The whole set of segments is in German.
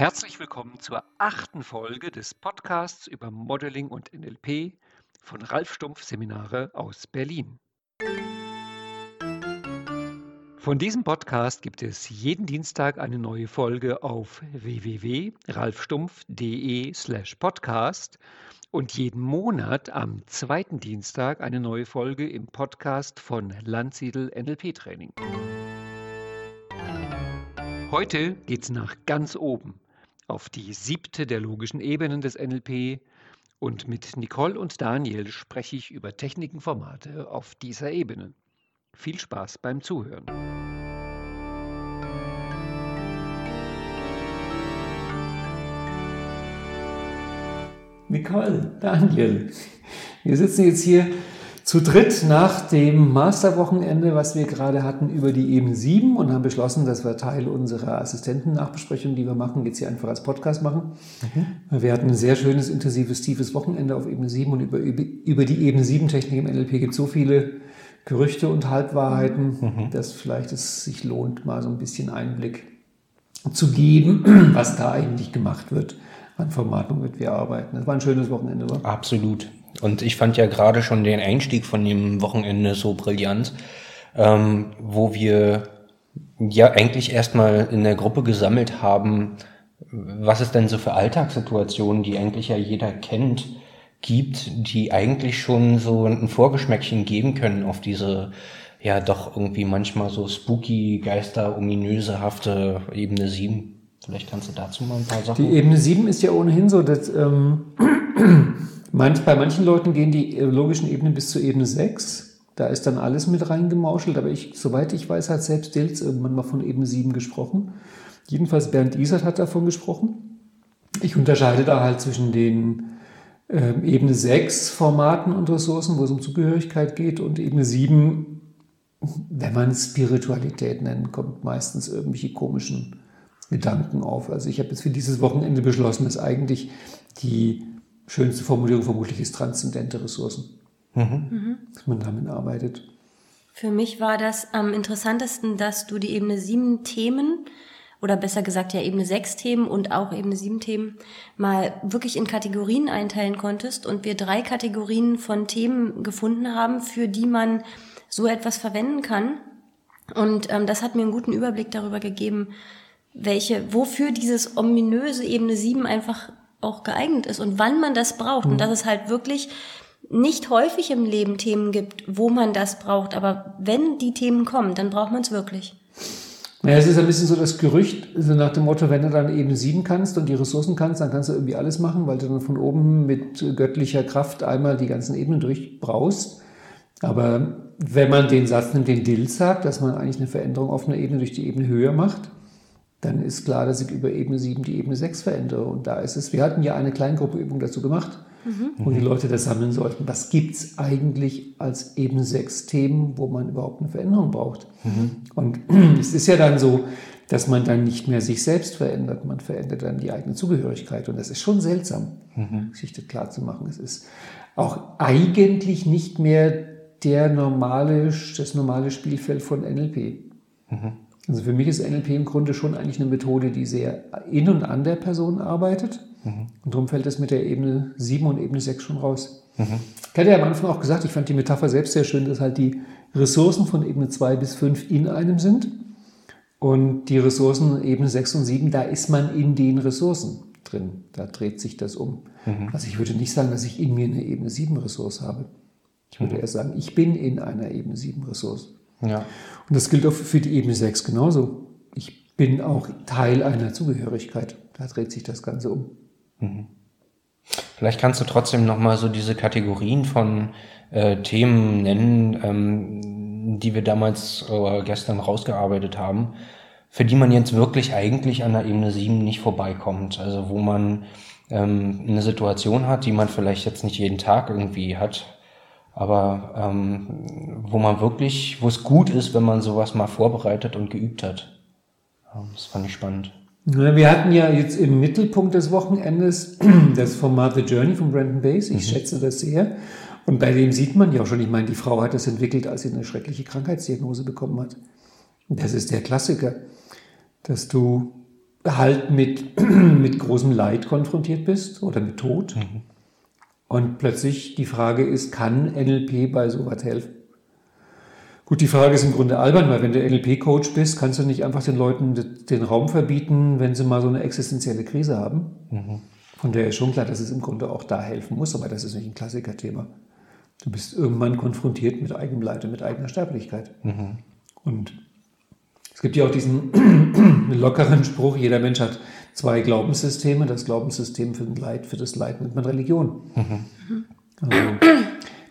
Herzlich willkommen zur achten Folge des Podcasts über Modeling und NLP von Ralf Stumpf Seminare aus Berlin. Von diesem Podcast gibt es jeden Dienstag eine neue Folge auf www.ralfstumpf.de/podcast und jeden Monat am zweiten Dienstag eine neue Folge im Podcast von Landsiedel NLP Training. Heute geht es nach ganz oben auf die siebte der logischen Ebenen des NLP und mit Nicole und Daniel spreche ich über Technikenformate auf dieser Ebene. Viel Spaß beim Zuhören. Nicole, Daniel, wir sitzen jetzt hier zu dritt nach dem Masterwochenende, was wir gerade hatten, über die Ebene 7 und haben beschlossen, dass wir Teil unserer Assistentennachbesprechung, die wir machen, jetzt hier einfach als Podcast machen. Mhm. Wir hatten ein sehr schönes, intensives, tiefes Wochenende auf Ebene 7 und über, über die Ebene 7 Technik im NLP gibt es so viele Gerüchte und Halbwahrheiten, mhm. dass vielleicht es sich lohnt, mal so ein bisschen Einblick zu geben, was da eigentlich gemacht wird an Formaten, womit wir arbeiten. Das war ein schönes Wochenende, oder? Absolut. Und ich fand ja gerade schon den Einstieg von dem Wochenende so brillant, ähm, wo wir ja eigentlich erstmal in der Gruppe gesammelt haben, was es denn so für Alltagssituationen, die eigentlich ja jeder kennt, gibt, die eigentlich schon so ein Vorgeschmäckchen geben können auf diese ja doch irgendwie manchmal so spooky, geister, ominösehafte Ebene 7. Vielleicht kannst du dazu mal ein paar Sachen. Die Ebene 7 ist ja ohnehin so, dass ähm, Manch, bei manchen Leuten gehen die logischen Ebenen bis zur Ebene 6. Da ist dann alles mit reingemauschelt, aber ich, soweit ich weiß, hat selbst Dilz irgendwann mal von Ebene 7 gesprochen. Jedenfalls Bernd Isert hat davon gesprochen. Ich unterscheide da halt zwischen den äh, Ebene 6 Formaten und Ressourcen, wo es um Zugehörigkeit geht, und Ebene 7, wenn man Spiritualität nennt, kommt meistens irgendwelche komischen Gedanken auf. Also ich habe jetzt für dieses Wochenende beschlossen, dass eigentlich die schönste Formulierung vermutlich ist transzendente Ressourcen. Mhm. Dass man damit arbeitet. Für mich war das am interessantesten, dass du die Ebene 7 Themen oder besser gesagt ja Ebene 6 Themen und auch Ebene 7 Themen mal wirklich in Kategorien einteilen konntest und wir drei Kategorien von Themen gefunden haben, für die man so etwas verwenden kann. Und ähm, das hat mir einen guten Überblick darüber gegeben, welche, wofür dieses ominöse Ebene 7 einfach auch geeignet ist und wann man das braucht. Mhm. Und dass es halt wirklich nicht häufig im Leben Themen gibt, wo man das braucht. Aber wenn die Themen kommen, dann braucht man es wirklich. Naja, es ist ein bisschen so das Gerücht, so nach dem Motto, wenn du dann eben sieben kannst und die Ressourcen kannst, dann kannst du irgendwie alles machen, weil du dann von oben mit göttlicher Kraft einmal die ganzen Ebenen durchbraust. Aber wenn man den Satz nimmt, den Dill sagt, dass man eigentlich eine Veränderung auf einer Ebene durch die Ebene höher macht, dann ist klar, dass ich über Ebene 7 die Ebene 6 verändere. Und da ist es, wir hatten ja eine Kleingruppeübung dazu gemacht, mhm. wo die Leute das sammeln sollten. Was gibt es eigentlich als Ebene 6 Themen, wo man überhaupt eine Veränderung braucht? Mhm. Und es ist ja dann so, dass man dann nicht mehr sich selbst verändert, man verändert dann die eigene Zugehörigkeit. Und das ist schon seltsam, mhm. sich das klar zu machen. Es ist auch eigentlich nicht mehr der normale, das normale Spielfeld von NLP. Mhm. Also für mich ist NLP im Grunde schon eigentlich eine Methode, die sehr in und an der Person arbeitet. Mhm. Und darum fällt es mit der Ebene 7 und Ebene 6 schon raus. Mhm. Ich hatte ja am Anfang auch gesagt, ich fand die Metapher selbst sehr schön, dass halt die Ressourcen von Ebene 2 bis 5 in einem sind. Und die Ressourcen Ebene 6 und 7, da ist man in den Ressourcen drin. Da dreht sich das um. Mhm. Also ich würde nicht sagen, dass ich in mir eine Ebene 7 Ressource habe. Ich würde mhm. eher sagen, ich bin in einer Ebene 7 Ressource. Ja. Und das gilt auch für die Ebene 6 genauso. Ich bin auch Teil einer Zugehörigkeit. Da dreht sich das Ganze um. Mhm. Vielleicht kannst du trotzdem nochmal so diese Kategorien von äh, Themen nennen, ähm, die wir damals äh, gestern rausgearbeitet haben, für die man jetzt wirklich eigentlich an der Ebene 7 nicht vorbeikommt. Also wo man ähm, eine Situation hat, die man vielleicht jetzt nicht jeden Tag irgendwie hat, aber ähm, wo man wirklich, wo es gut ist, wenn man sowas mal vorbereitet und geübt hat. Das fand ich spannend. Wir hatten ja jetzt im Mittelpunkt des Wochenendes das Format The Journey von Brandon Bass. Ich mhm. schätze das sehr. Und bei dem sieht man ja auch schon, ich meine, die Frau hat das entwickelt, als sie eine schreckliche Krankheitsdiagnose bekommen hat. Das ist der Klassiker, dass du halt mit, mit großem Leid konfrontiert bist oder mit Tod. Mhm. Und plötzlich die Frage ist, kann NLP bei sowas helfen? Gut, die Frage ist im Grunde albern, weil wenn du NLP-Coach bist, kannst du nicht einfach den Leuten den Raum verbieten, wenn sie mal so eine existenzielle Krise haben. Mhm. Von der ist schon klar, dass es im Grunde auch da helfen muss, aber das ist nicht ein Klassikerthema. Du bist irgendwann konfrontiert mit eigenem Leid und mit eigener Sterblichkeit. Mhm. Und es gibt ja auch diesen lockeren Spruch, jeder Mensch hat zwei Glaubenssysteme. Das Glaubenssystem für, Leid, für das Leid nennt man Religion. Mhm. Also,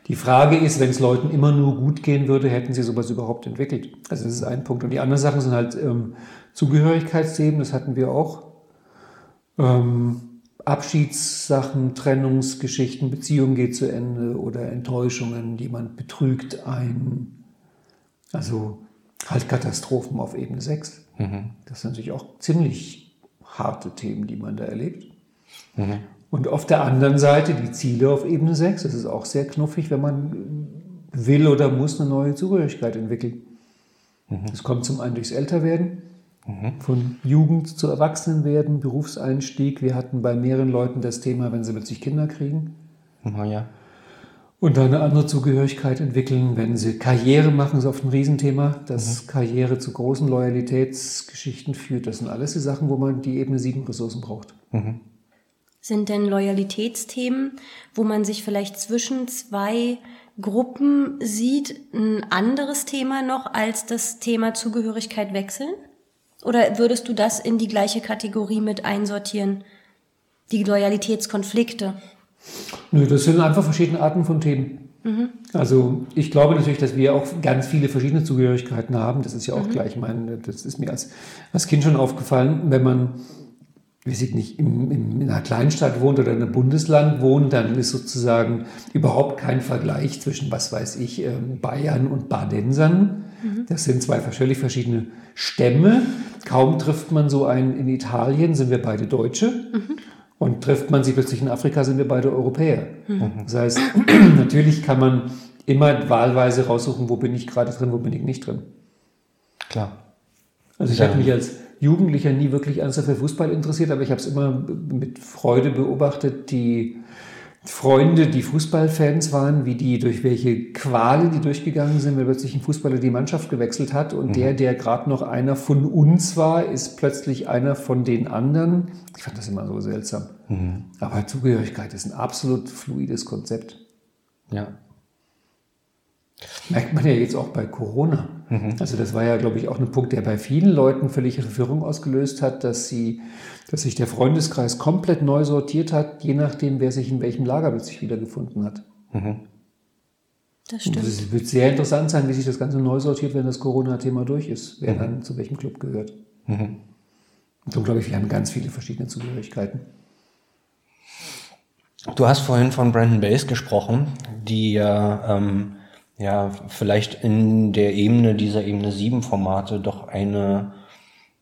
die Frage ist, wenn es Leuten immer nur gut gehen würde, hätten sie sowas überhaupt entwickelt. Also das ist ein Punkt. Und die anderen Sachen sind halt ähm, Zugehörigkeitsthemen, das hatten wir auch. Ähm, Abschiedssachen, Trennungsgeschichten, Beziehung geht zu Ende oder Enttäuschungen, jemand betrügt ein. Also halt Katastrophen auf Ebene 6. Mhm. Das sind natürlich auch ziemlich harte Themen, die man da erlebt. Mhm. Und auf der anderen Seite die Ziele auf Ebene 6. Das ist auch sehr knuffig, wenn man will oder muss eine neue Zugehörigkeit entwickeln. Es mhm. kommt zum einen durchs Älterwerden, mhm. von Jugend zu Erwachsenenwerden, Berufseinstieg. Wir hatten bei mehreren Leuten das Thema, wenn sie plötzlich Kinder kriegen. Mhm, ja. Und dann eine andere Zugehörigkeit entwickeln, wenn sie Karriere machen, ist oft ein Riesenthema, dass mhm. Karriere zu großen Loyalitätsgeschichten führt. Das sind alles die Sachen, wo man die Ebene 7 Ressourcen braucht. Mhm. Sind denn Loyalitätsthemen, wo man sich vielleicht zwischen zwei Gruppen sieht, ein anderes Thema noch als das Thema Zugehörigkeit wechseln? Oder würdest du das in die gleiche Kategorie mit einsortieren? Die Loyalitätskonflikte? Nö, das sind einfach verschiedene Arten von Themen. Mhm. Also ich glaube natürlich, dass wir auch ganz viele verschiedene Zugehörigkeiten haben. Das ist ja auch mhm. gleich, ich meine, das ist mir als, als Kind schon aufgefallen, wenn man weiß ich nicht, in, in, einer Kleinstadt wohnt oder in einem Bundesland wohnt, dann ist sozusagen überhaupt kein Vergleich zwischen, was weiß ich, ähm, Bayern und Badensern. Mhm. Das sind zwei völlig verschiedene Stämme. Kaum trifft man so einen in Italien, sind wir beide Deutsche. Mhm. Und trifft man sie plötzlich in Afrika, sind wir beide Europäer. Mhm. Das heißt, natürlich kann man immer wahlweise raussuchen, wo bin ich gerade drin, wo bin ich nicht drin. Klar. Also ich ja. habe mich als Jugendlicher nie wirklich ernsthaft für Fußball interessiert, aber ich habe es immer mit Freude beobachtet, die Freunde, die Fußballfans waren, wie die durch welche Qualen die durchgegangen sind, wenn plötzlich ein Fußballer die Mannschaft gewechselt hat und mhm. der, der gerade noch einer von uns war, ist plötzlich einer von den anderen. Ich fand das immer so seltsam. Mhm. Aber Zugehörigkeit ist ein absolut fluides Konzept. Ja. Merkt man ja jetzt auch bei Corona. Mhm. Also das war ja, glaube ich, auch ein Punkt, der bei vielen Leuten völlig Verwirrung ausgelöst hat, dass sie, dass sich der Freundeskreis komplett neu sortiert hat, je nachdem, wer sich in welchem Lager plötzlich wiedergefunden hat. Mhm. Das stimmt. Und es wird sehr interessant sein, wie sich das Ganze neu sortiert, wenn das Corona-Thema durch ist, wer mhm. dann zu welchem Club gehört. Mhm. Und so glaube ich, wir haben ganz viele verschiedene Zugehörigkeiten. Du hast vorhin von Brandon Bass gesprochen, die ja ähm, ja, vielleicht in der Ebene dieser Ebene 7 Formate doch eine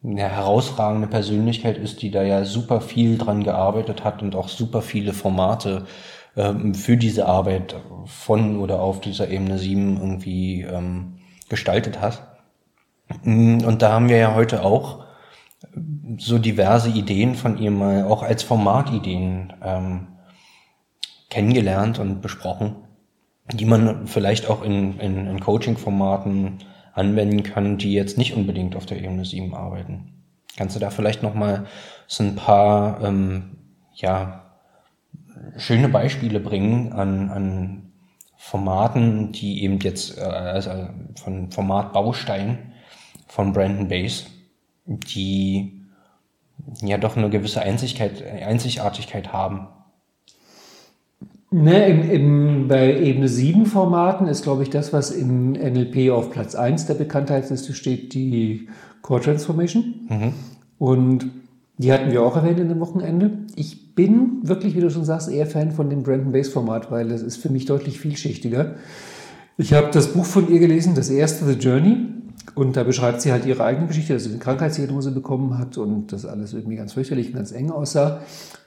ja, herausragende Persönlichkeit ist, die da ja super viel dran gearbeitet hat und auch super viele Formate ähm, für diese Arbeit von oder auf dieser Ebene 7 irgendwie ähm, gestaltet hat. Mm, und da haben wir ja heute auch so diverse Ideen von ihr mal auch als Formatideen ähm, kennengelernt und besprochen die man vielleicht auch in, in, in Coaching-Formaten anwenden kann, die jetzt nicht unbedingt auf der Ebene 7 arbeiten. Kannst du da vielleicht nochmal so ein paar ähm, ja, schöne Beispiele bringen an, an Formaten, die eben jetzt, äh, also von Format Baustein von Brandon Base, die ja doch eine gewisse Einzigartigkeit haben Ne, im, im, bei Ebene 7 Formaten ist, glaube ich, das, was im NLP auf Platz 1 der Bekanntheitsliste steht, die Core Transformation. Mhm. Und die hatten wir auch erwähnt in dem Wochenende. Ich bin wirklich, wie du schon sagst, eher Fan von dem Brandon Base Format, weil das ist für mich deutlich vielschichtiger. Ich habe das Buch von ihr gelesen, das erste The Journey. Und da beschreibt sie halt ihre eigene Geschichte, dass sie eine Krankheitsdiagnose bekommen hat und das alles irgendwie ganz fürchterlich und ganz eng aussah.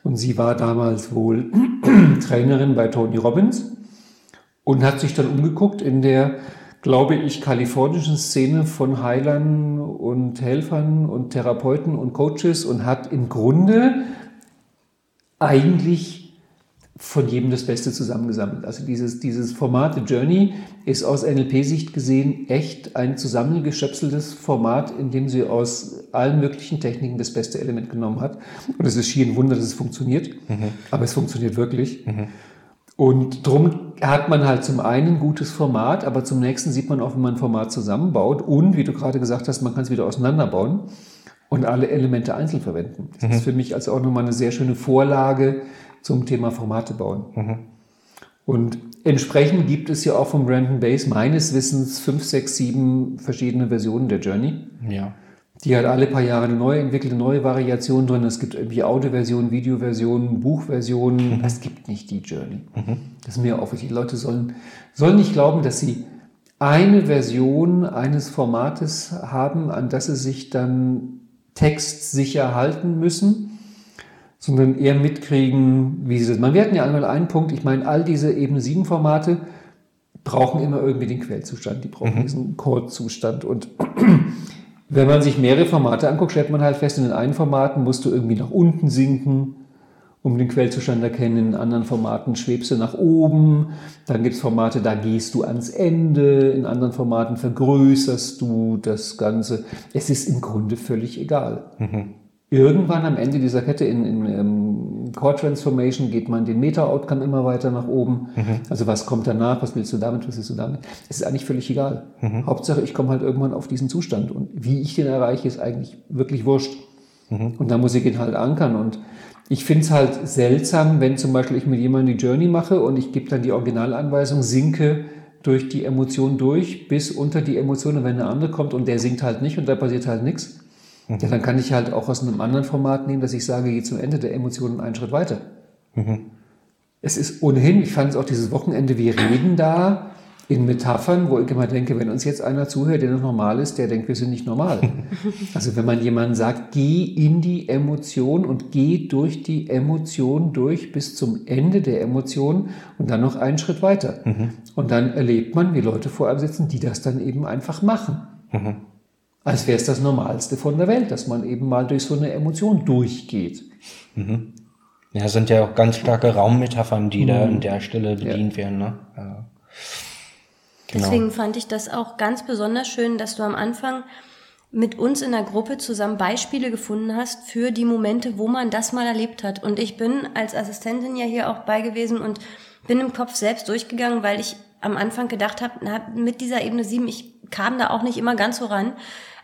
Und sie war damals wohl Trainerin bei Tony Robbins und hat sich dann umgeguckt in der glaube ich, kalifornischen Szene von Heilern und Helfern und Therapeuten und Coaches und hat im Grunde eigentlich von jedem das Beste zusammengesammelt. Also dieses, dieses Format The Journey ist aus NLP-Sicht gesehen echt ein zusammengeschöpseltes Format, in dem sie aus allen möglichen Techniken das beste Element genommen hat. Und es ist schier ein Wunder, dass es funktioniert, mhm. aber es funktioniert wirklich. Mhm. Und darum hat man halt zum einen ein gutes Format, aber zum nächsten sieht man auch, wie man ein Format zusammenbaut. Und wie du gerade gesagt hast, man kann es wieder auseinanderbauen und alle Elemente einzeln verwenden. Das mhm. ist für mich also auch nochmal eine sehr schöne Vorlage zum Thema Formate bauen. Mhm. Und entsprechend gibt es ja auch vom Brandon Base meines Wissens fünf, sechs, sieben verschiedene Versionen der Journey. Ja die hat alle paar Jahre eine neue entwickelte, neue Variation drin. Es gibt irgendwie Audioversionen, Videoversionen, Buchversionen. Mhm. Es gibt nicht die Journey. Mhm. Das ist mir auch wichtig. Die Leute sollen, sollen nicht glauben, dass sie eine Version eines Formates haben, an das sie sich dann textsicher halten müssen, sondern eher mitkriegen, wie sie das machen. Wir hatten ja einmal einen Punkt, ich meine, all diese Ebene 7 Formate brauchen immer irgendwie den Quellzustand, die brauchen mhm. diesen Core-Zustand und wenn man sich mehrere Formate anguckt, stellt man halt fest, in den einen Formaten musst du irgendwie nach unten sinken, um den Quellzustand erkennen. In anderen Formaten schwebst du nach oben. Dann gibt es Formate, da gehst du ans Ende. In anderen Formaten vergrößerst du das Ganze. Es ist im Grunde völlig egal. Mhm. Irgendwann am Ende dieser Kette in, in, ähm, Core Transformation geht man den Meta-Outcome immer weiter nach oben. Mhm. Also was kommt danach, was willst du damit, was willst du damit? Es ist eigentlich völlig egal. Mhm. Hauptsache, ich komme halt irgendwann auf diesen Zustand. Und wie ich den erreiche, ist eigentlich wirklich wurscht. Mhm. Und da muss ich ihn halt ankern. Und ich finde es halt seltsam, wenn zum Beispiel ich mit jemandem die Journey mache und ich gebe dann die Originalanweisung, sinke durch die Emotion durch bis unter die Emotion und wenn eine andere kommt und der sinkt halt nicht und da passiert halt nichts ja, dann kann ich halt auch aus einem anderen Format nehmen, dass ich sage, geh zum Ende der Emotionen einen Schritt weiter. Mhm. Es ist ohnehin, ich fand es auch dieses Wochenende, wir reden da in Metaphern, wo ich immer denke, wenn uns jetzt einer zuhört, der noch normal ist, der denkt, wir sind nicht normal. Also wenn man jemandem sagt, geh in die Emotion und geh durch die Emotion durch bis zum Ende der Emotion und dann noch einen Schritt weiter. Mhm. Und dann erlebt man, wie Leute vor einem sitzen, die das dann eben einfach machen. Mhm als wäre es das Normalste von der Welt, dass man eben mal durch so eine Emotion durchgeht. Mhm. Ja, sind ja auch ganz starke Raummetaphern, die mhm. da an der Stelle bedient ja. werden. Ne? Ja. Genau. Deswegen fand ich das auch ganz besonders schön, dass du am Anfang mit uns in der Gruppe zusammen Beispiele gefunden hast für die Momente, wo man das mal erlebt hat. Und ich bin als Assistentin ja hier auch bei gewesen und bin im Kopf selbst durchgegangen, weil ich am Anfang gedacht habe, na, mit dieser Ebene 7, ich kam da auch nicht immer ganz so ran.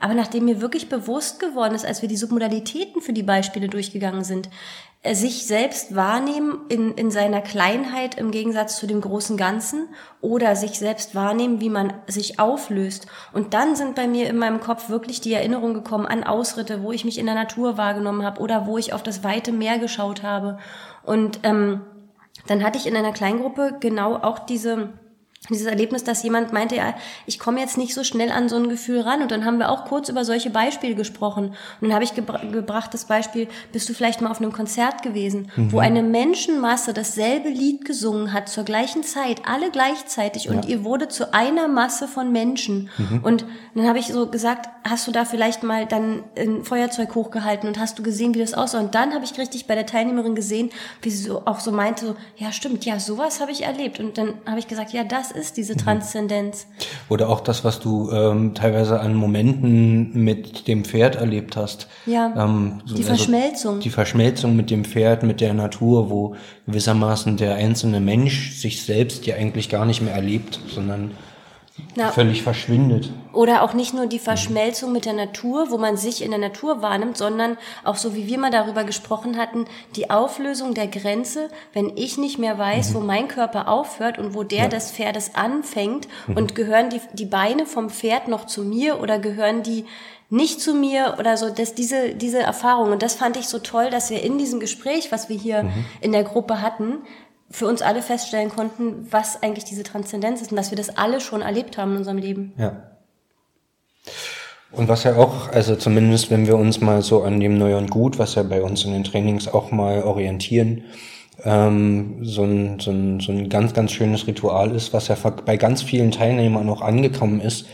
Aber nachdem mir wirklich bewusst geworden ist, als wir die Submodalitäten für die Beispiele durchgegangen sind, äh, sich selbst wahrnehmen in, in seiner Kleinheit im Gegensatz zu dem großen Ganzen oder sich selbst wahrnehmen, wie man sich auflöst. Und dann sind bei mir in meinem Kopf wirklich die Erinnerungen gekommen an Ausritte, wo ich mich in der Natur wahrgenommen habe oder wo ich auf das weite Meer geschaut habe. Und ähm, dann hatte ich in einer Kleingruppe genau auch diese dieses Erlebnis, dass jemand meinte, ja, ich komme jetzt nicht so schnell an so ein Gefühl ran. Und dann haben wir auch kurz über solche Beispiele gesprochen. Und dann habe ich gebra gebracht das Beispiel, bist du vielleicht mal auf einem Konzert gewesen, mhm. wo eine Menschenmasse dasselbe Lied gesungen hat zur gleichen Zeit, alle gleichzeitig. Ja. Und ihr wurde zu einer Masse von Menschen. Mhm. Und dann habe ich so gesagt, hast du da vielleicht mal dann ein Feuerzeug hochgehalten und hast du gesehen, wie das aussah? Und dann habe ich richtig bei der Teilnehmerin gesehen, wie sie so auch so meinte, so, ja stimmt, ja, sowas habe ich erlebt. Und dann habe ich gesagt, ja, das ist diese mhm. Transzendenz. Oder auch das, was du ähm, teilweise an Momenten mit dem Pferd erlebt hast. Ja, ähm, so, die also Verschmelzung. Die Verschmelzung mit dem Pferd, mit der Natur, wo gewissermaßen der einzelne Mensch sich selbst ja eigentlich gar nicht mehr erlebt, sondern na, völlig verschwindet. Oder auch nicht nur die Verschmelzung mit der Natur, wo man sich in der Natur wahrnimmt, sondern auch so wie wir mal darüber gesprochen hatten, die Auflösung der Grenze, wenn ich nicht mehr weiß, mhm. wo mein Körper aufhört und wo der ja. des Pferdes anfängt mhm. und gehören die, die Beine vom Pferd noch zu mir oder gehören die nicht zu mir oder so, dass diese, diese Erfahrung, und das fand ich so toll, dass wir in diesem Gespräch, was wir hier mhm. in der Gruppe hatten, für uns alle feststellen konnten, was eigentlich diese Transzendenz ist und dass wir das alle schon erlebt haben in unserem Leben. Ja. Und was ja auch, also zumindest wenn wir uns mal so an dem Neu und Gut, was ja bei uns in den Trainings auch mal orientieren, ähm, so, ein, so, ein, so ein ganz, ganz schönes Ritual ist, was ja bei ganz vielen Teilnehmern auch angekommen ist,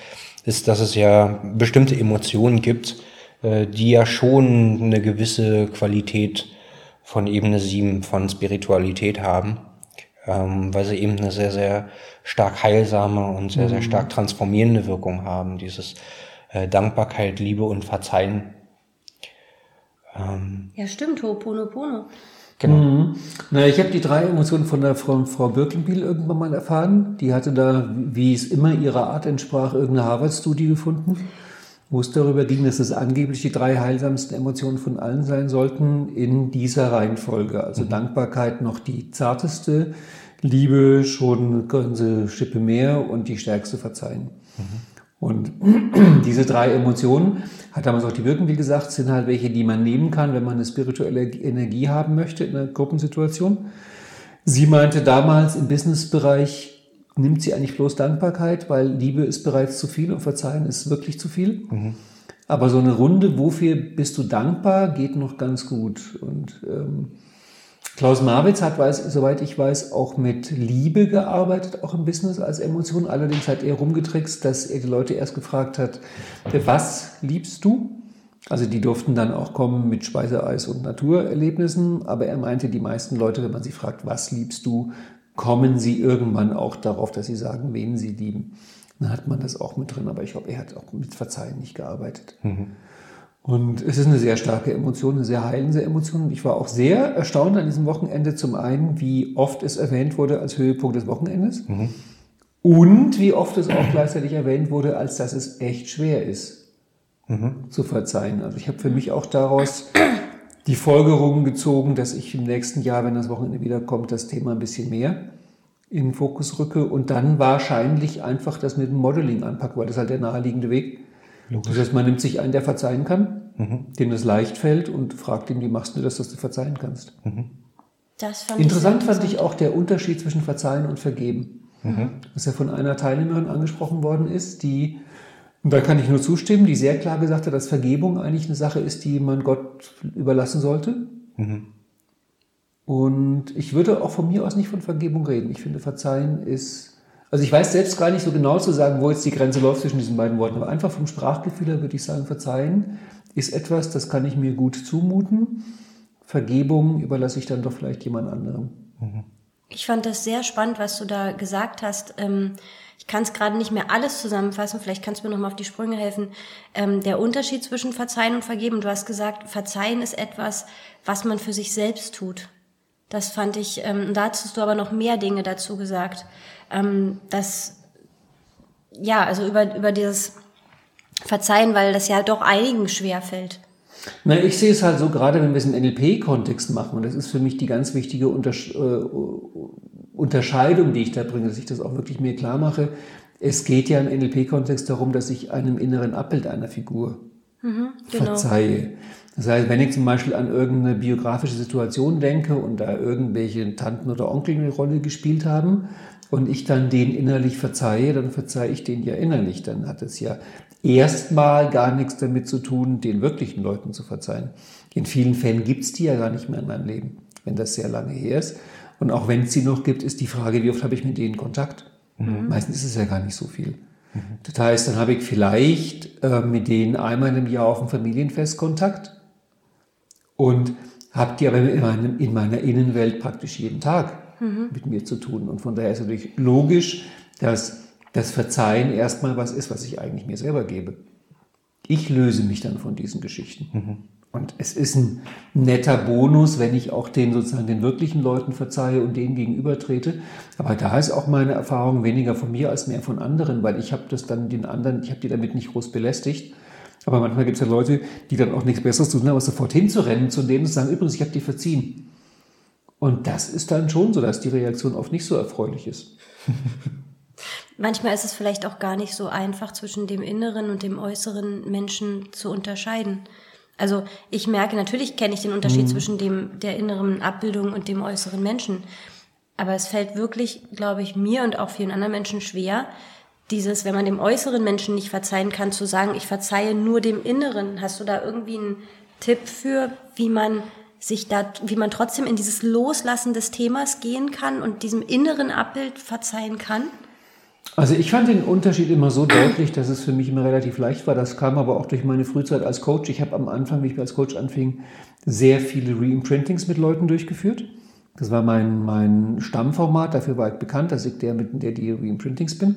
ist, dass es ja bestimmte Emotionen gibt, äh, die ja schon eine gewisse Qualität von Ebene 7 von Spiritualität haben, ähm, weil sie eben eine sehr, sehr stark heilsame und sehr, sehr mhm. stark transformierende Wirkung haben. Dieses äh, Dankbarkeit, Liebe und Verzeihen. Ähm, ja, stimmt, Ho'oponopono. Genau. Mhm. Na, ich habe die drei Emotionen von der Frau, Frau Birkenbiel irgendwann mal erfahren. Die hatte da, wie es immer ihrer Art entsprach, irgendeine Harvard-Studie gefunden, wo es darüber ging, dass es angeblich die drei heilsamsten Emotionen von allen sein sollten in dieser Reihenfolge. Also mhm. Dankbarkeit noch die zarteste, Liebe schon eine ganze Schippe mehr und die stärkste Verzeihen. Mhm. Und diese drei Emotionen, hat damals auch die Birkenbiel gesagt, sind halt welche, die man nehmen kann, wenn man eine spirituelle Energie haben möchte in einer Gruppensituation. Sie meinte damals im Businessbereich, nimmt sie eigentlich bloß Dankbarkeit, weil Liebe ist bereits zu viel und Verzeihen ist wirklich zu viel. Mhm. Aber so eine Runde, wofür bist du dankbar, geht noch ganz gut. Und ähm, Klaus Marwitz hat, weiß, soweit ich weiß, auch mit Liebe gearbeitet, auch im Business als Emotion. Allerdings hat er rumgetrickst, dass er die Leute erst gefragt hat, was liebst du? Also die durften dann auch kommen mit Speiseeis und Naturerlebnissen, aber er meinte, die meisten Leute, wenn man sie fragt, was liebst du, kommen sie irgendwann auch darauf, dass sie sagen, wen sie lieben. Dann hat man das auch mit drin, aber ich glaube, er hat auch mit Verzeihen nicht gearbeitet. Mhm. Und es ist eine sehr starke Emotion, eine sehr heilende Emotion. Und ich war auch sehr erstaunt an diesem Wochenende zum einen, wie oft es erwähnt wurde als Höhepunkt des Wochenendes mhm. und wie oft es auch gleichzeitig erwähnt wurde, als dass es echt schwer ist mhm. zu verzeihen. Also ich habe für mich auch daraus die Folgerungen gezogen, dass ich im nächsten Jahr, wenn das Wochenende wiederkommt, das Thema ein bisschen mehr in den Fokus rücke und dann wahrscheinlich einfach das mit dem Modeling anpacke, weil das ist halt der naheliegende Weg Logisch. Das heißt, man nimmt sich einen, der verzeihen kann, mhm. dem das leicht fällt und fragt ihn, wie machst du das, dass du verzeihen kannst. Mhm. Fand interessant fand ich auch der Unterschied zwischen Verzeihen und Vergeben. Mhm. Was ja von einer Teilnehmerin angesprochen worden ist, die, und da kann ich nur zustimmen, die sehr klar gesagt hat, dass Vergebung eigentlich eine Sache ist, die man Gott überlassen sollte. Mhm. Und ich würde auch von mir aus nicht von Vergebung reden. Ich finde, Verzeihen ist also ich weiß selbst gar nicht so genau zu sagen, wo jetzt die Grenze läuft zwischen diesen beiden Worten, aber einfach vom Sprachgefühl her würde ich sagen, verzeihen ist etwas, das kann ich mir gut zumuten. Vergebung überlasse ich dann doch vielleicht jemand anderem. Mhm. Ich fand das sehr spannend, was du da gesagt hast. Ähm, ich kann es gerade nicht mehr alles zusammenfassen, vielleicht kannst du mir noch mal auf die Sprünge helfen. Ähm, der Unterschied zwischen Verzeihen und Vergeben, du hast gesagt, Verzeihen ist etwas, was man für sich selbst tut. Das fand ich, ähm, da hast du aber noch mehr Dinge dazu gesagt ähm, dass, ja, also über, über dieses Verzeihen, weil das ja doch einigen schwer fällt. Na, ich sehe es halt so, gerade wenn wir es im NLP-Kontext machen, und das ist für mich die ganz wichtige Untersch äh, Unterscheidung, die ich da bringe, dass ich das auch wirklich mir klar mache. Es geht ja im NLP-Kontext darum, dass ich einem inneren Abbild einer Figur mhm, genau. verzeihe. Das heißt, wenn ich zum Beispiel an irgendeine biografische Situation denke und da irgendwelche Tanten oder Onkel eine Rolle gespielt haben, und ich dann den innerlich verzeihe, dann verzeihe ich den ja innerlich. Dann hat es ja erstmal gar nichts damit zu tun, den wirklichen Leuten zu verzeihen. In vielen Fällen gibt es die ja gar nicht mehr in meinem Leben, wenn das sehr lange her ist. Und auch wenn es sie noch gibt, ist die Frage, wie oft habe ich mit denen Kontakt? Mhm. Meistens ist es ja gar nicht so viel. Mhm. Das heißt, dann habe ich vielleicht äh, mit denen einmal im Jahr auf dem Familienfest Kontakt und habe die aber in, meinem, in meiner Innenwelt praktisch jeden Tag mhm. mit mir zu tun. Und von daher ist natürlich logisch, dass das Verzeihen erstmal was ist, was ich eigentlich mir selber gebe. Ich löse mich dann von diesen Geschichten. Und es ist ein netter Bonus, wenn ich auch den sozusagen den wirklichen Leuten verzeihe und denen gegenüber trete. Aber da ist auch meine Erfahrung weniger von mir als mehr von anderen, weil ich habe das dann den anderen, ich habe die damit nicht groß belästigt. Aber manchmal gibt es ja Leute, die dann auch nichts Besseres tun, aber sofort hinzurennen zu denen und zu sagen, übrigens, ich habe die verziehen. Und das ist dann schon so, dass die Reaktion oft nicht so erfreulich ist. Manchmal ist es vielleicht auch gar nicht so einfach, zwischen dem inneren und dem äußeren Menschen zu unterscheiden. Also ich merke, natürlich kenne ich den Unterschied mhm. zwischen dem, der inneren Abbildung und dem äußeren Menschen. Aber es fällt wirklich, glaube ich, mir und auch vielen anderen Menschen schwer, dieses, wenn man dem äußeren Menschen nicht verzeihen kann, zu sagen, ich verzeihe nur dem Inneren. Hast du da irgendwie einen Tipp für, wie man sich da, wie man trotzdem in dieses Loslassen des Themas gehen kann und diesem inneren Abbild verzeihen kann? Also ich fand den Unterschied immer so deutlich, dass es für mich immer relativ leicht war. Das kam aber auch durch meine Frühzeit als Coach. Ich habe am Anfang, wie ich als Coach anfing, sehr viele Reimprintings mit Leuten durchgeführt. Das war mein, mein Stammformat, dafür war ich bekannt, dass ich der, mit der die Reimprintings bin.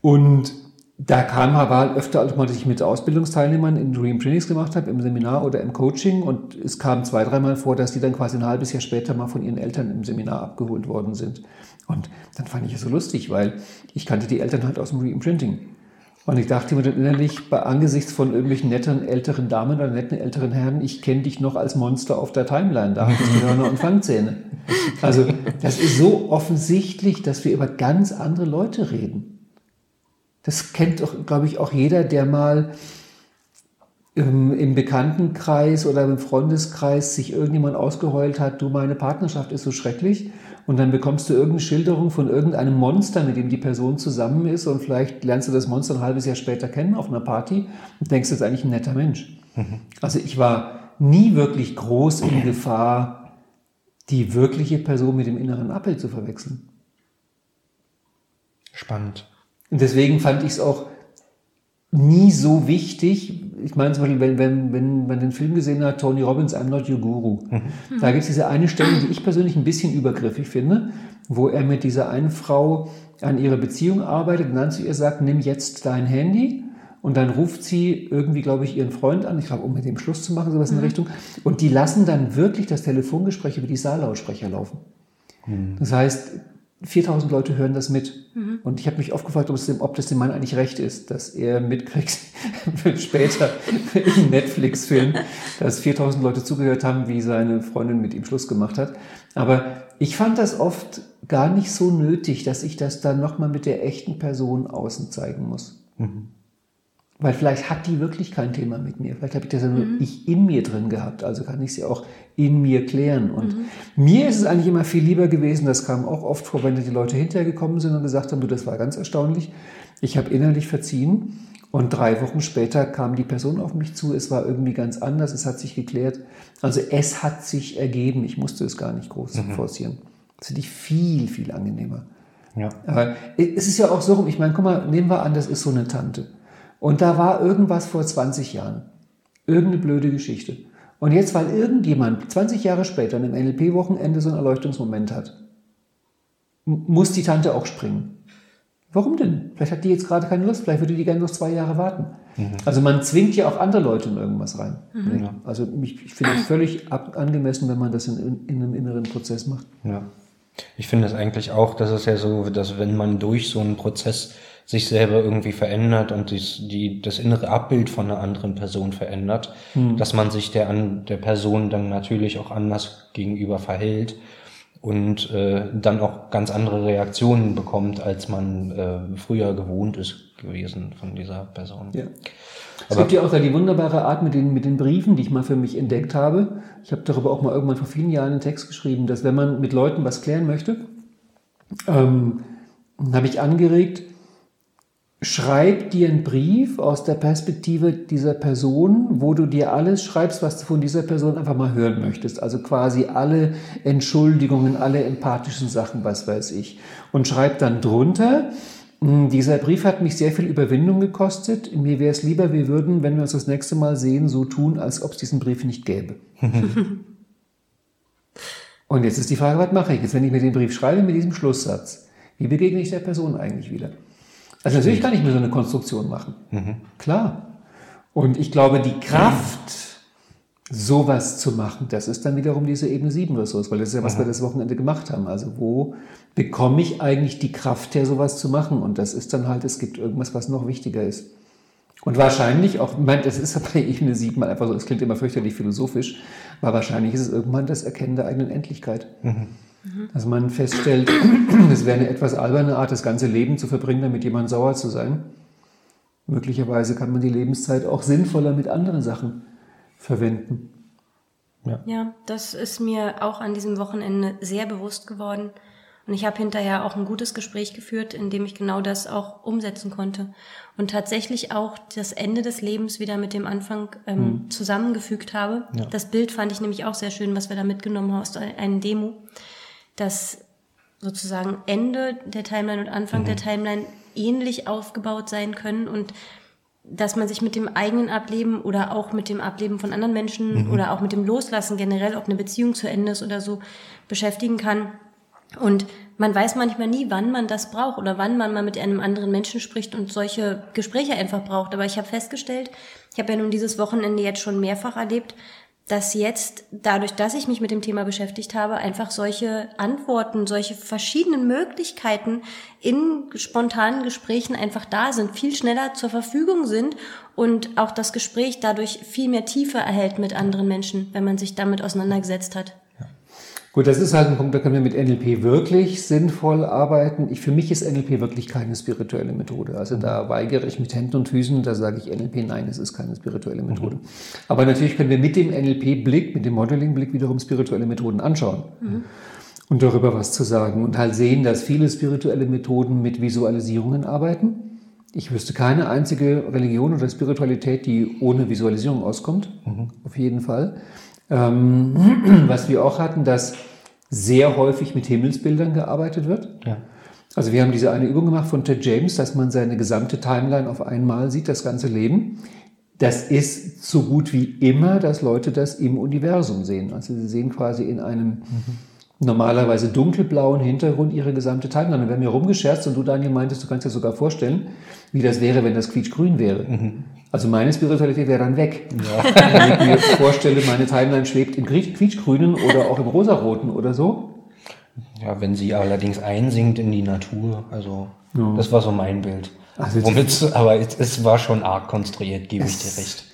Und da kam halt öfter, als ich mit Ausbildungsteilnehmern in Reimprintings gemacht habe, im Seminar oder im Coaching. Und es kam zwei, dreimal vor, dass die dann quasi ein halbes Jahr später mal von ihren Eltern im Seminar abgeholt worden sind. Und dann fand ich es so lustig, weil ich kannte die Eltern halt aus dem Reimprinting. Und ich dachte mir dann innerlich, bei angesichts von irgendwelchen netten älteren Damen oder netten älteren Herren, ich kenne dich noch als Monster auf der Timeline, da hast du Hörner und Fangzähne. Also das ist so offensichtlich, dass wir über ganz andere Leute reden. Das kennt doch, glaube ich, auch jeder, der mal im, im Bekanntenkreis oder im Freundeskreis sich irgendjemand ausgeheult hat, du, meine Partnerschaft ist so schrecklich und dann bekommst du irgendeine Schilderung von irgendeinem Monster, mit dem die Person zusammen ist und vielleicht lernst du das Monster ein halbes Jahr später kennen auf einer Party und denkst, das ist eigentlich ein netter Mensch. Mhm. Also ich war nie wirklich groß in Gefahr, die wirkliche Person mit dem inneren Abbild zu verwechseln. Spannend. Und deswegen fand ich es auch nie so wichtig. Ich meine zum Beispiel, wenn, wenn, wenn man den Film gesehen hat, Tony Robbins, I'm not your guru. Mhm. Da gibt es diese eine Stelle, die ich persönlich ein bisschen übergriffig finde, wo er mit dieser einen Frau an ihrer Beziehung arbeitet und dann zu ihr sagt, nimm jetzt dein Handy und dann ruft sie irgendwie, glaube ich, ihren Freund an, ich glaube, um mit dem Schluss zu machen, sowas in der mhm. Richtung. Und die lassen dann wirklich das Telefongespräch über die Saallautsprecher laufen. Mhm. Das heißt, 4000 Leute hören das mit. Mhm. Und ich habe mich oft gefragt, ob, dem, ob, das dem Mann eigentlich recht ist, dass er mitkriegt, später im Netflix-Film, dass 4000 Leute zugehört haben, wie seine Freundin mit ihm Schluss gemacht hat. Aber ich fand das oft gar nicht so nötig, dass ich das dann nochmal mit der echten Person außen zeigen muss. Mhm. Weil vielleicht hat die wirklich kein Thema mit mir. Vielleicht habe ich das ja nur mhm. ich in mir drin gehabt. Also kann ich sie auch in mir klären. Und mhm. mir ist es eigentlich immer viel lieber gewesen, das kam auch oft vor, wenn die Leute hinterher gekommen sind und gesagt haben, du, das war ganz erstaunlich. Ich habe innerlich verziehen. Und drei Wochen später kam die Person auf mich zu. Es war irgendwie ganz anders. Es hat sich geklärt. Also es hat sich ergeben. Ich musste es gar nicht groß mhm. forcieren. Das finde ich viel, viel angenehmer. Ja. Aber es ist ja auch so rum. Ich meine, guck mal, nehmen wir an, das ist so eine Tante. Und da war irgendwas vor 20 Jahren. Irgendeine blöde Geschichte. Und jetzt, weil irgendjemand 20 Jahre später an einem NLP-Wochenende so einen Erleuchtungsmoment hat, muss die Tante auch springen. Warum denn? Vielleicht hat die jetzt gerade keine Lust, vielleicht würde die gerne noch zwei Jahre warten. Mhm. Also man zwingt ja auch andere Leute in irgendwas rein. Mhm. Ja. Also ich, ich finde es völlig ab, angemessen, wenn man das in, in, einem inneren Prozess macht. Ja. Ich finde es eigentlich auch, dass es ja so, dass wenn man durch so einen Prozess sich selber irgendwie verändert und dies, die, das innere Abbild von einer anderen Person verändert, hm. dass man sich der, an, der Person dann natürlich auch anders gegenüber verhält und äh, dann auch ganz andere Reaktionen bekommt, als man äh, früher gewohnt ist gewesen von dieser Person. Ja. Es gibt ja auch da die wunderbare Art mit den, mit den Briefen, die ich mal für mich entdeckt habe. Ich habe darüber auch mal irgendwann vor vielen Jahren einen Text geschrieben, dass wenn man mit Leuten was klären möchte, ähm, habe ich angeregt, schreib dir einen Brief aus der Perspektive dieser Person, wo du dir alles schreibst, was du von dieser Person einfach mal hören möchtest. Also quasi alle Entschuldigungen, alle empathischen Sachen, was weiß ich. Und schreib dann drunter, hm, dieser Brief hat mich sehr viel Überwindung gekostet. Mir wäre es lieber, wir würden, wenn wir uns das nächste Mal sehen, so tun, als ob es diesen Brief nicht gäbe. Und jetzt ist die Frage, was mache ich jetzt, wenn ich mir den Brief schreibe mit diesem Schlusssatz? Wie begegne ich der Person eigentlich wieder? Also natürlich kann ich mir so eine Konstruktion machen. Mhm. Klar. Und ich glaube, die Kraft, sowas zu machen, das ist dann wiederum diese Ebene 7 Ressource, weil das ist ja, was mhm. wir das Wochenende gemacht haben. Also wo bekomme ich eigentlich die Kraft her, sowas zu machen? Und das ist dann halt, es gibt irgendwas, was noch wichtiger ist. Und wahrscheinlich auch, ich meine, das ist ja bei Ebene 7 mal einfach so, es klingt immer fürchterlich philosophisch, aber wahrscheinlich ist es irgendwann das Erkennen der eigenen Endlichkeit. Mhm. Mhm. Dass man feststellt, es wäre eine etwas alberne Art, das ganze Leben zu verbringen, damit jemand sauer zu sein. Möglicherweise kann man die Lebenszeit auch sinnvoller mit anderen Sachen verwenden. Ja. ja, das ist mir auch an diesem Wochenende sehr bewusst geworden. Und ich habe hinterher auch ein gutes Gespräch geführt, in dem ich genau das auch umsetzen konnte. Und tatsächlich auch das Ende des Lebens wieder mit dem Anfang ähm, mhm. zusammengefügt habe. Ja. Das Bild fand ich nämlich auch sehr schön, was wir da mitgenommen haben aus einer Demo. Das sozusagen Ende der Timeline und Anfang mhm. der Timeline ähnlich aufgebaut sein können und dass man sich mit dem eigenen Ableben oder auch mit dem Ableben von anderen Menschen mhm. oder auch mit dem Loslassen generell, ob eine Beziehung zu Ende ist oder so, beschäftigen kann. Und man weiß manchmal nie, wann man das braucht oder wann man mal mit einem anderen Menschen spricht und solche Gespräche einfach braucht. Aber ich habe festgestellt, ich habe ja nun dieses Wochenende jetzt schon mehrfach erlebt, dass jetzt, dadurch, dass ich mich mit dem Thema beschäftigt habe, einfach solche Antworten, solche verschiedenen Möglichkeiten in spontanen Gesprächen einfach da sind, viel schneller zur Verfügung sind und auch das Gespräch dadurch viel mehr Tiefe erhält mit anderen Menschen, wenn man sich damit auseinandergesetzt hat. Gut, das ist halt ein Punkt, da können wir mit NLP wirklich sinnvoll arbeiten. Ich, für mich ist NLP wirklich keine spirituelle Methode. Also da weigere ich mit Händen und Füßen, da sage ich NLP, nein, es ist keine spirituelle Methode. Mhm. Aber natürlich können wir mit dem NLP-Blick, mit dem Modeling-Blick wiederum spirituelle Methoden anschauen. Mhm. Und darüber was zu sagen. Und halt sehen, dass viele spirituelle Methoden mit Visualisierungen arbeiten. Ich wüsste keine einzige Religion oder Spiritualität, die ohne Visualisierung auskommt. Mhm. Auf jeden Fall. Ähm, was wir auch hatten, dass sehr häufig mit Himmelsbildern gearbeitet wird. Ja. Also wir haben diese eine Übung gemacht von Ted James, dass man seine gesamte Timeline auf einmal sieht, das ganze Leben. Das ist so gut wie immer, dass Leute das im Universum sehen. Also sie sehen quasi in einem mhm. normalerweise dunkelblauen Hintergrund ihre gesamte Timeline. Und wir haben ja rumgescherzt und du, Daniel, meintest, du kannst dir sogar vorstellen, wie das wäre, wenn das quietschgrün wäre. Mhm. Also meine Spiritualität wäre dann weg. Ja. Wenn ich mir vorstelle, meine Timeline schwebt im Quietschgrünen oder auch im Rosaroten oder so. Ja, wenn sie allerdings einsinkt in die Natur, also ja. das war so mein Bild. Also Womit, aber es, es, war schon arg konstruiert, gebe ich dir recht.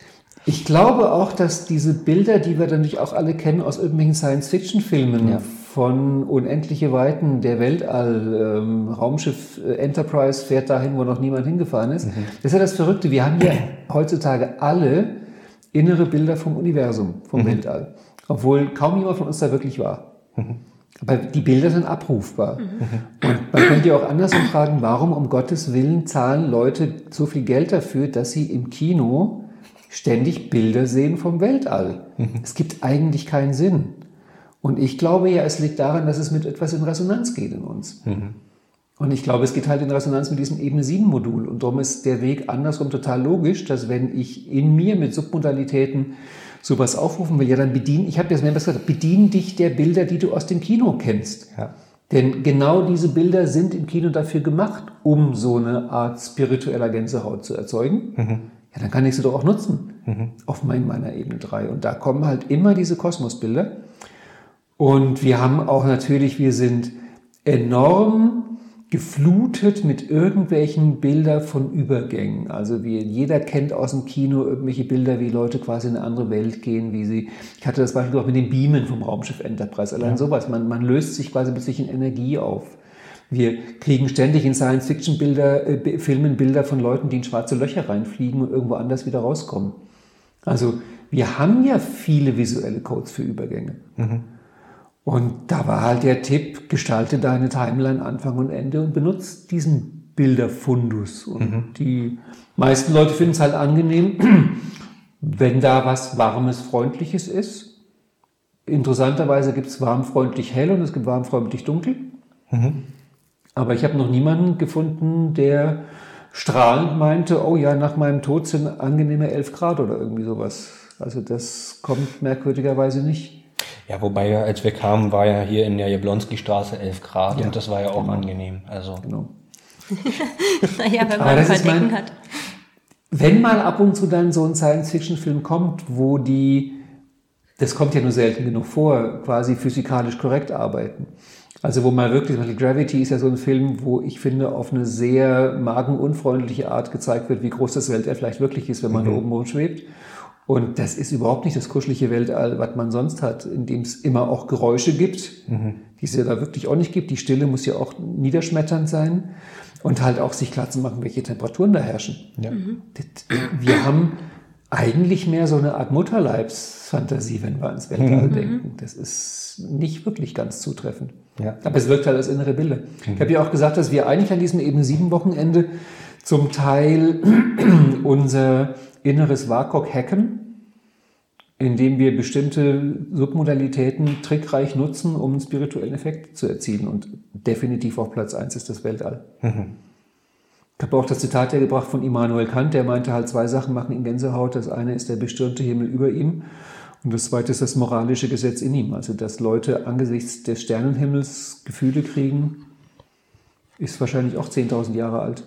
Ich glaube auch, dass diese Bilder, die wir dann nicht auch alle kennen aus irgendwelchen Science-Fiction-Filmen, ja von unendliche Weiten der Weltall, ähm, Raumschiff äh, Enterprise fährt dahin, wo noch niemand hingefahren ist. Mhm. Das ist ja das Verrückte. Wir haben ja heutzutage alle innere Bilder vom Universum, vom mhm. Weltall. Obwohl kaum jemand von uns da wirklich war. Mhm. Aber die Bilder sind abrufbar. Mhm. Und man könnte ja auch andersrum fragen, warum um Gottes Willen zahlen Leute so viel Geld dafür, dass sie im Kino ständig Bilder sehen vom Weltall? Mhm. Es gibt eigentlich keinen Sinn. Und ich glaube ja, es liegt daran, dass es mit etwas in Resonanz geht in uns. Mhm. Und ich glaube, es geht halt in Resonanz mit diesem Ebene 7 Modul. Und darum ist der Weg andersrum total logisch, dass wenn ich in mir mit Submodalitäten sowas aufrufen will, ja, dann bediene, ich habe jetzt mehrmals gesagt, bediene dich der Bilder, die du aus dem Kino kennst. Ja. Denn genau diese Bilder sind im Kino dafür gemacht, um so eine Art spiritueller Gänsehaut zu erzeugen. Mhm. Ja, dann kann ich sie doch auch nutzen mhm. auf meiner Ebene 3. Und da kommen halt immer diese Kosmosbilder. Und wir haben auch natürlich, wir sind enorm geflutet mit irgendwelchen Bildern von Übergängen. Also wie jeder kennt aus dem Kino irgendwelche Bilder, wie Leute quasi in eine andere Welt gehen, wie sie, ich hatte das Beispiel auch mit den Beamen vom Raumschiff Enterprise, allein ja. sowas, man, man löst sich quasi plötzlich in Energie auf. Wir kriegen ständig in Science-Fiction-Bilder, äh, Filmen Bilder von Leuten, die in schwarze Löcher reinfliegen und irgendwo anders wieder rauskommen. Also wir haben ja viele visuelle Codes für Übergänge. Mhm. Und da war halt der Tipp, gestalte deine Timeline Anfang und Ende und benutze diesen Bilderfundus. Und mhm. die meisten Leute finden es halt angenehm, wenn da was Warmes, Freundliches ist. Interessanterweise gibt es warm, freundlich, hell und es gibt warm, freundlich, dunkel. Mhm. Aber ich habe noch niemanden gefunden, der strahlend meinte, oh ja, nach meinem Tod sind angenehme 11 Grad oder irgendwie sowas. Also das kommt merkwürdigerweise nicht. Ja, wobei, als wir kamen, war ja hier in der Jablonski-Straße 11 Grad ja, und das war ja auch genau. angenehm. Also. Genau. naja, wenn man ein Verdecken hat. Wenn mal ab und zu dann so ein Science-Fiction-Film kommt, wo die, das kommt ja nur selten genug vor, quasi physikalisch korrekt arbeiten. Also wo mal wirklich, Gravity ist ja so ein Film, wo ich finde, auf eine sehr magenunfreundliche Art gezeigt wird, wie groß das Weltall vielleicht wirklich ist, wenn man mhm. da oben rumschwebt. Und das ist überhaupt nicht das kuschelige Weltall, was man sonst hat, in dem es immer auch Geräusche gibt, mhm. die es ja da wirklich auch nicht gibt. Die Stille muss ja auch niederschmetternd sein und halt auch sich klar zu machen, welche Temperaturen da herrschen. Ja. Mhm. Wir haben eigentlich mehr so eine Art Mutterleibs Fantasie, wenn wir ans Weltall mhm. denken. Das ist nicht wirklich ganz zutreffend. Ja. Aber es wirkt halt als innere Bilder. Mhm. Ich habe ja auch gesagt, dass wir eigentlich an diesem eben sieben Wochenende zum Teil unser inneres WAKOK hacken, indem wir bestimmte Submodalitäten trickreich nutzen, um einen spirituellen Effekt zu erzielen. Und definitiv auf Platz eins ist das Weltall. Mhm. Ich habe auch das Zitat hergebracht von Immanuel Kant, der meinte halt, zwei Sachen machen ihn Gänsehaut. Das eine ist der bestürmte Himmel über ihm und das zweite ist das moralische Gesetz in ihm. Also, dass Leute angesichts des Sternenhimmels Gefühle kriegen, ist wahrscheinlich auch 10.000 Jahre alt.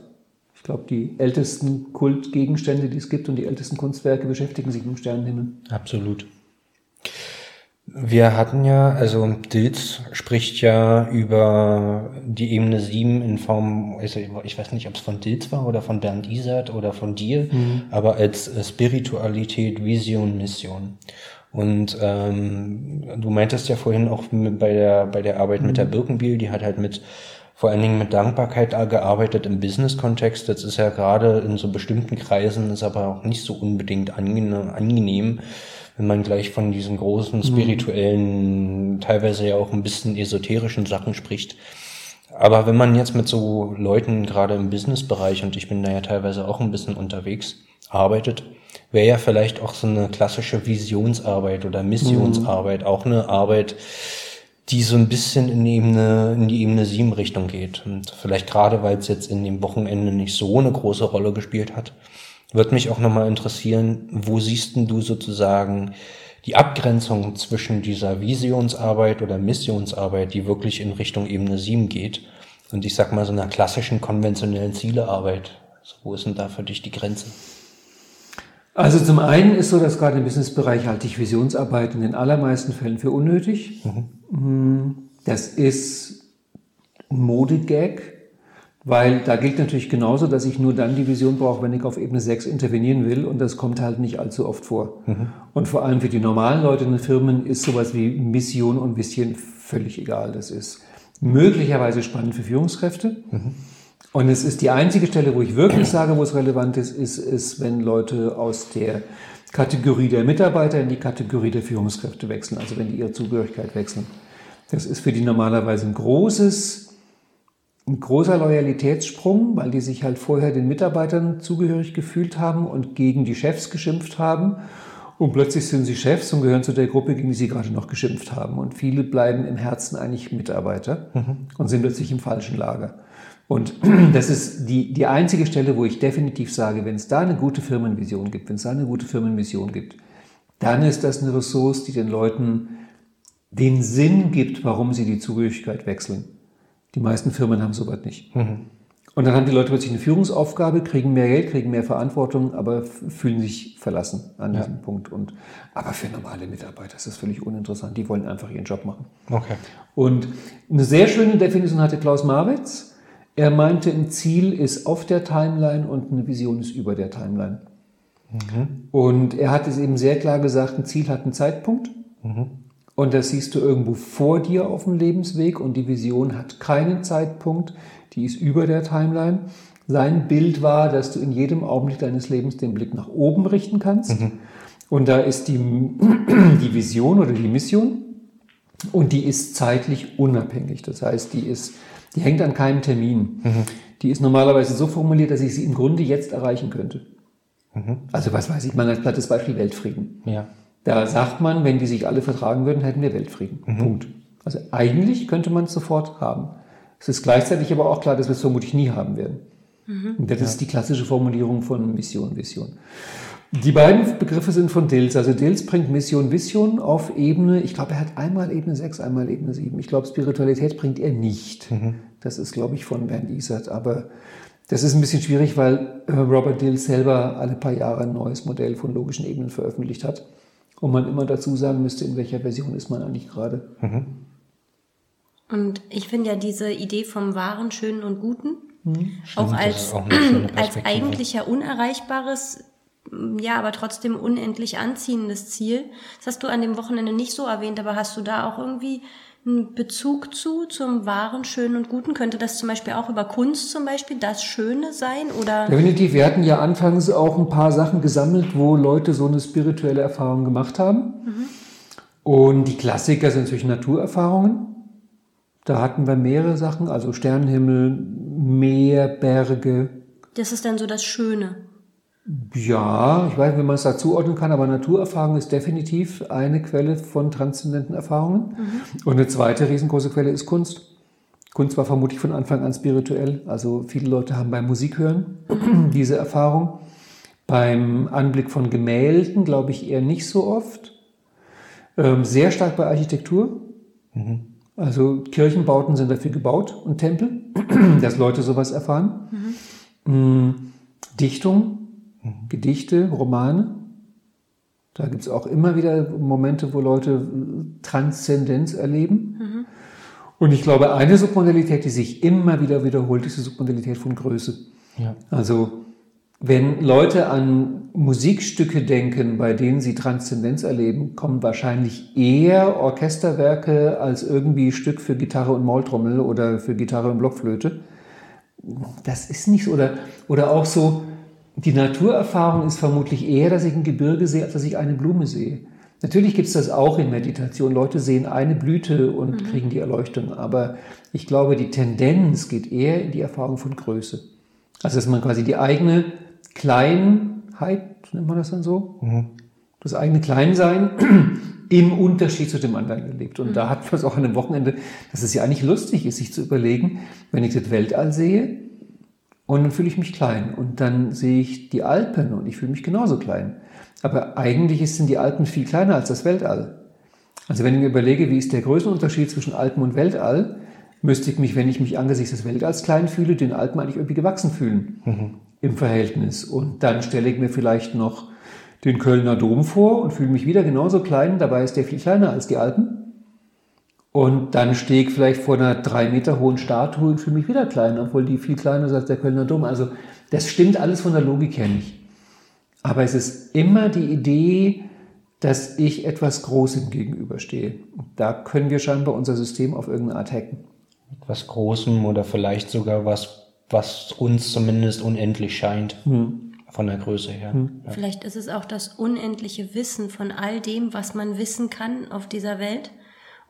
Ich glaube, die ältesten Kultgegenstände, die es gibt und die ältesten Kunstwerke beschäftigen sich mit dem Sternenhimmel. Absolut. Wir hatten ja, also Dilz spricht ja über die Ebene 7 in Form, ich weiß nicht, ob es von Dilz war oder von Bernd Isert oder von dir, mhm. aber als Spiritualität, Vision, Mission. Und ähm, du meintest ja vorhin auch bei der, bei der Arbeit mhm. mit der mhm. Birkenbiel, die hat halt mit vor allen Dingen mit Dankbarkeit gearbeitet im Business-Kontext. Das ist ja gerade in so bestimmten Kreisen, ist aber auch nicht so unbedingt angenehm, wenn man gleich von diesen großen mhm. spirituellen, mhm. teilweise ja auch ein bisschen esoterischen Sachen spricht. Aber wenn man jetzt mit so Leuten gerade im Business-Bereich, und ich bin da ja teilweise auch ein bisschen unterwegs, arbeitet, wäre ja vielleicht auch so eine klassische Visionsarbeit oder Missionsarbeit, mhm. auch eine Arbeit, die so ein bisschen in die Ebene, in die Ebene 7 Richtung geht. Und vielleicht gerade, weil es jetzt in dem Wochenende nicht so eine große Rolle gespielt hat, wird mich auch nochmal interessieren, wo siehst denn du sozusagen die Abgrenzung zwischen dieser Visionsarbeit oder Missionsarbeit, die wirklich in Richtung Ebene 7 geht, und ich sag mal so einer klassischen konventionellen Zielearbeit. Wo ist denn da für dich die Grenze? Also zum einen ist so, dass gerade im Businessbereich halte ich Visionsarbeit in den allermeisten Fällen für unnötig. Mhm. Das ist ein Modegag, weil da gilt natürlich genauso, dass ich nur dann die Vision brauche, wenn ich auf Ebene 6 intervenieren will und das kommt halt nicht allzu oft vor. Mhm. Und vor allem für die normalen Leute in den Firmen ist sowas wie Mission und Vision völlig egal. Das ist möglicherweise spannend für Führungskräfte. Mhm. Und es ist die einzige Stelle, wo ich wirklich sage, wo es relevant ist, ist, ist, wenn Leute aus der Kategorie der Mitarbeiter in die Kategorie der Führungskräfte wechseln, also wenn die ihre Zugehörigkeit wechseln. Das ist für die normalerweise ein großes, ein großer Loyalitätssprung, weil die sich halt vorher den Mitarbeitern zugehörig gefühlt haben und gegen die Chefs geschimpft haben. Und plötzlich sind sie Chefs und gehören zu der Gruppe, gegen die sie gerade noch geschimpft haben. Und viele bleiben im Herzen eigentlich Mitarbeiter mhm. und sind plötzlich im falschen Lager. Und das ist die, die einzige Stelle, wo ich definitiv sage, wenn es da eine gute Firmenvision gibt, wenn es da eine gute Firmenmission gibt, dann ist das eine Ressource, die den Leuten den Sinn gibt, warum sie die Zugehörigkeit wechseln. Die meisten Firmen haben sowas nicht. Mhm. Und dann haben die Leute plötzlich eine Führungsaufgabe, kriegen mehr Geld, kriegen mehr Verantwortung, aber fühlen sich verlassen an diesem ja. Punkt. Und, aber für normale Mitarbeiter ist das völlig uninteressant. Die wollen einfach ihren Job machen. Okay. Und eine sehr schöne Definition hatte Klaus Marwitz. Er meinte, ein Ziel ist auf der Timeline und eine Vision ist über der Timeline. Mhm. Und er hat es eben sehr klar gesagt, ein Ziel hat einen Zeitpunkt. Mhm. Und das siehst du irgendwo vor dir auf dem Lebensweg und die Vision hat keinen Zeitpunkt, die ist über der Timeline. Sein Bild war, dass du in jedem Augenblick deines Lebens den Blick nach oben richten kannst. Mhm. Und da ist die, die Vision oder die Mission und die ist zeitlich unabhängig. Das heißt, die ist die hängt an keinem Termin. Mhm. Die ist normalerweise so formuliert, dass ich sie im Grunde jetzt erreichen könnte. Mhm. Also was weiß ich, mal als plattes Beispiel Weltfrieden. Ja. Da sagt man, wenn die sich alle vertragen würden, hätten wir Weltfrieden. Mhm. Punkt. Also eigentlich könnte man es sofort haben. Es ist gleichzeitig aber auch klar, dass wir es vermutlich nie haben werden. Mhm. Und das ja. ist die klassische Formulierung von Mission, Vision. Die beiden Begriffe sind von Dills. Also Dills bringt Mission, Vision auf Ebene, ich glaube, er hat einmal Ebene 6, einmal Ebene 7. Ich glaube, Spiritualität bringt er nicht. Mhm. Das ist, glaube ich, von Bernd Isert. Aber das ist ein bisschen schwierig, weil äh, Robert Dills selber alle paar Jahre ein neues Modell von logischen Ebenen veröffentlicht hat. Und man immer dazu sagen müsste, in welcher Version ist man eigentlich gerade. Mhm. Und ich finde ja diese Idee vom Wahren, Schönen und Guten mhm. auch als, auch als eigentlich ja unerreichbares ja, aber trotzdem unendlich anziehendes Ziel. Das hast du an dem Wochenende nicht so erwähnt, aber hast du da auch irgendwie einen Bezug zu, zum wahren, schönen und guten? Könnte das zum Beispiel auch über Kunst zum Beispiel das Schöne sein? Oder? Definitiv. Wir hatten ja anfangs auch ein paar Sachen gesammelt, wo Leute so eine spirituelle Erfahrung gemacht haben. Mhm. Und die Klassiker sind natürlich Naturerfahrungen. Da hatten wir mehrere Sachen, also Sternenhimmel, Meer, Berge. Das ist dann so das Schöne. Ja, ich weiß nicht, wie man es da zuordnen kann, aber Naturerfahrung ist definitiv eine Quelle von transzendenten Erfahrungen. Mhm. Und eine zweite riesengroße Quelle ist Kunst. Kunst war vermutlich von Anfang an spirituell. Also viele Leute haben beim Musikhören diese Erfahrung. Beim Anblick von Gemälden glaube ich eher nicht so oft. Ähm, sehr stark bei Architektur. Mhm. Also Kirchenbauten sind dafür gebaut und Tempel, dass Leute sowas erfahren. Mhm. Mm, Dichtung Gedichte, Romane. Da gibt es auch immer wieder Momente, wo Leute Transzendenz erleben. Mhm. Und ich glaube, eine Submodalität, die sich immer wieder wiederholt, ist die Submodalität von Größe. Ja. Also wenn Leute an Musikstücke denken, bei denen sie Transzendenz erleben, kommen wahrscheinlich eher Orchesterwerke als irgendwie Stück für Gitarre und Maultrommel oder für Gitarre und Blockflöte. Das ist nicht so. Oder, oder auch so, die Naturerfahrung ist vermutlich eher, dass ich ein Gebirge sehe, als dass ich eine Blume sehe. Natürlich gibt es das auch in Meditation. Leute sehen eine Blüte und mhm. kriegen die Erleuchtung. Aber ich glaube, die Tendenz geht eher in die Erfahrung von Größe. Also, dass man quasi die eigene Kleinheit, nennt man das dann so? Mhm. Das eigene Kleinsein im Unterschied zu dem anderen erlebt. Und mhm. da hat man es auch an einem Wochenende, dass es ja eigentlich lustig ist, sich zu überlegen, wenn ich das Weltall sehe, und dann fühle ich mich klein. Und dann sehe ich die Alpen und ich fühle mich genauso klein. Aber eigentlich sind die Alpen viel kleiner als das Weltall. Also wenn ich mir überlege, wie ist der Größenunterschied zwischen Alpen und Weltall, müsste ich mich, wenn ich mich angesichts des Weltalls klein fühle, den Alpen eigentlich irgendwie gewachsen fühlen mhm. im Verhältnis. Und dann stelle ich mir vielleicht noch den Kölner Dom vor und fühle mich wieder genauso klein. Dabei ist der viel kleiner als die Alpen. Und dann stehe ich vielleicht vor einer drei Meter hohen Statue und fühle mich wieder klein, obwohl die viel kleiner ist als der Kölner Dom. Also das stimmt alles von der Logik her nicht. Aber es ist immer die Idee, dass ich etwas Großem gegenüberstehe. Da können wir scheinbar unser System auf irgendeine Art hacken. Etwas Großem oder vielleicht sogar was, was uns zumindest unendlich scheint. Hm. Von der Größe her. Hm. Ja. Vielleicht ist es auch das unendliche Wissen von all dem, was man wissen kann auf dieser Welt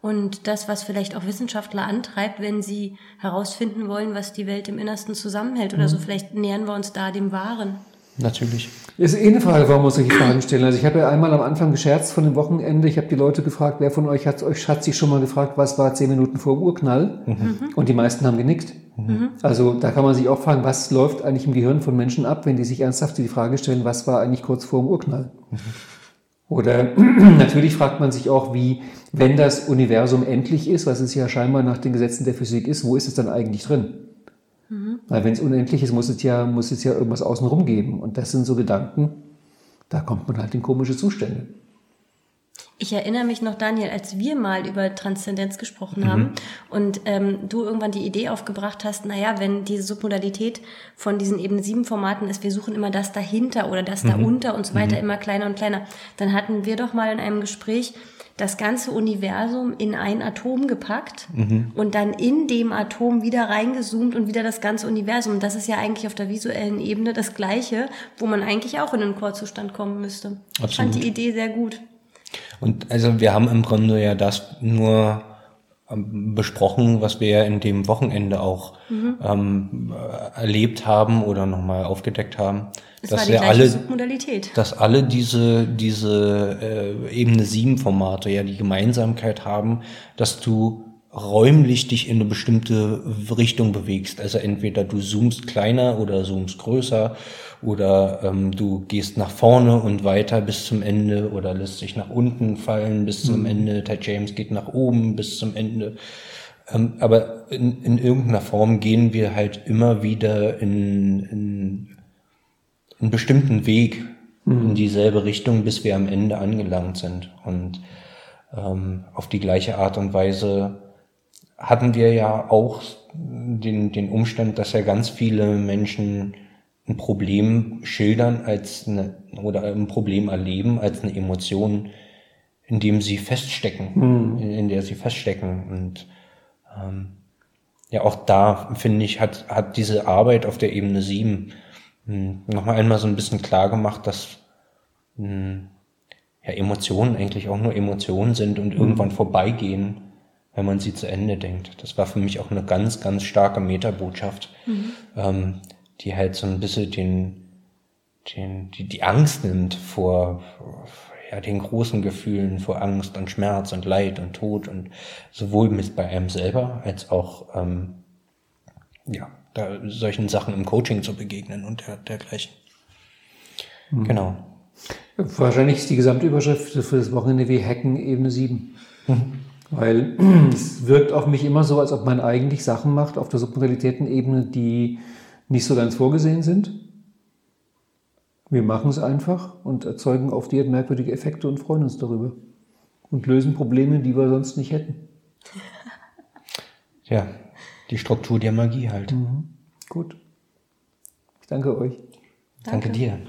und das, was vielleicht auch Wissenschaftler antreibt, wenn sie herausfinden wollen, was die Welt im Innersten zusammenhält oder mhm. so. Vielleicht nähern wir uns da dem Wahren. Natürlich. Ist eh eine Frage, warum muss ich die Fragen stellen? Also ich habe ja einmal am Anfang gescherzt von dem Wochenende. Ich habe die Leute gefragt, wer von euch hat euch hat sich schon mal gefragt, was war zehn Minuten vor Urknall? Mhm. Und die meisten haben genickt. Mhm. Also da kann man sich auch fragen, was läuft eigentlich im Gehirn von Menschen ab, wenn die sich ernsthaft die Frage stellen, was war eigentlich kurz vor dem Urknall? Mhm. Oder natürlich fragt man sich auch, wie, wenn das Universum endlich ist, was es ja scheinbar nach den Gesetzen der Physik ist, wo ist es dann eigentlich drin? Mhm. Weil wenn es unendlich ist, muss es ja, muss es ja irgendwas außenrum geben. Und das sind so Gedanken, da kommt man halt in komische Zustände. Ich erinnere mich noch, Daniel, als wir mal über Transzendenz gesprochen mhm. haben und ähm, du irgendwann die Idee aufgebracht hast, naja, wenn diese Submodalität von diesen eben sieben Formaten ist, wir suchen immer das dahinter oder das mhm. darunter und so weiter, mhm. immer kleiner und kleiner, dann hatten wir doch mal in einem Gespräch das ganze Universum in ein Atom gepackt mhm. und dann in dem Atom wieder reingezoomt und wieder das ganze Universum. Das ist ja eigentlich auf der visuellen Ebene das Gleiche, wo man eigentlich auch in einen Chorzustand kommen müsste. Absolut. Ich fand die Idee sehr gut. Und also wir haben im Grunde ja das nur ähm, besprochen, was wir ja in dem Wochenende auch mhm. ähm, erlebt haben oder nochmal aufgedeckt haben. Das dass wir alle, dass alle diese, diese äh, Ebene 7 Formate ja die Gemeinsamkeit haben, dass du räumlich dich in eine bestimmte Richtung bewegst. Also entweder du zoomst kleiner oder zoomst größer oder ähm, du gehst nach vorne und weiter bis zum Ende oder lässt sich nach unten fallen bis zum mhm. Ende. Ted James geht nach oben bis zum Ende. Ähm, aber in, in irgendeiner Form gehen wir halt immer wieder in, in einen bestimmten Weg mhm. in dieselbe Richtung, bis wir am Ende angelangt sind. Und ähm, auf die gleiche Art und Weise hatten wir ja auch den, den Umstand, dass ja ganz viele Menschen ein Problem schildern als eine, oder ein Problem erleben als eine Emotion, in dem sie feststecken, in, in der sie feststecken. Und ähm, ja, auch da, finde ich, hat, hat diese Arbeit auf der Ebene 7 nochmal einmal so ein bisschen klar gemacht, dass mh, ja, Emotionen eigentlich auch nur Emotionen sind und irgendwann vorbeigehen, wenn man sie zu Ende denkt. Das war für mich auch eine ganz, ganz starke Metabotschaft, ähm, die halt so ein bisschen den, den, die, die Angst nimmt vor, ja, den großen Gefühlen, vor Angst und Schmerz und Leid und Tod und sowohl mit bei einem selber als auch, ähm, ja, da solchen Sachen im Coaching zu begegnen und der, dergleichen. Genau. Wahrscheinlich ist die Gesamtüberschrift für das Wochenende wie Hacken Ebene 7. Weil es wirkt auf mich immer so, als ob man eigentlich Sachen macht auf der Submodalitätenebene, die nicht so ganz vorgesehen sind. Wir machen es einfach und erzeugen auf die Art merkwürdige Effekte und freuen uns darüber. Und lösen Probleme, die wir sonst nicht hätten. Ja, die Struktur der Magie halt. Gut. Ich danke euch. Danke dir.